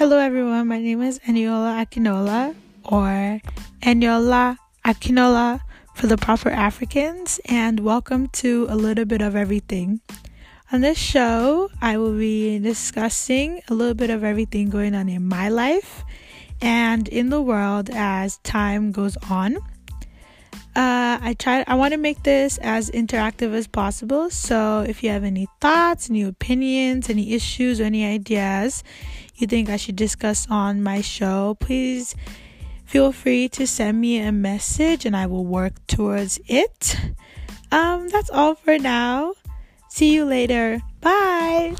Hello, everyone. My name is Eniola Akinola, or Eniola Akinola for the proper Africans, and welcome to a little bit of everything. On this show, I will be discussing a little bit of everything going on in my life and in the world as time goes on. I try. I want to make this as interactive as possible. So, if you have any thoughts, any opinions, any issues, or any ideas you think I should discuss on my show, please feel free to send me a message, and I will work towards it. Um, that's all for now. See you later. Bye.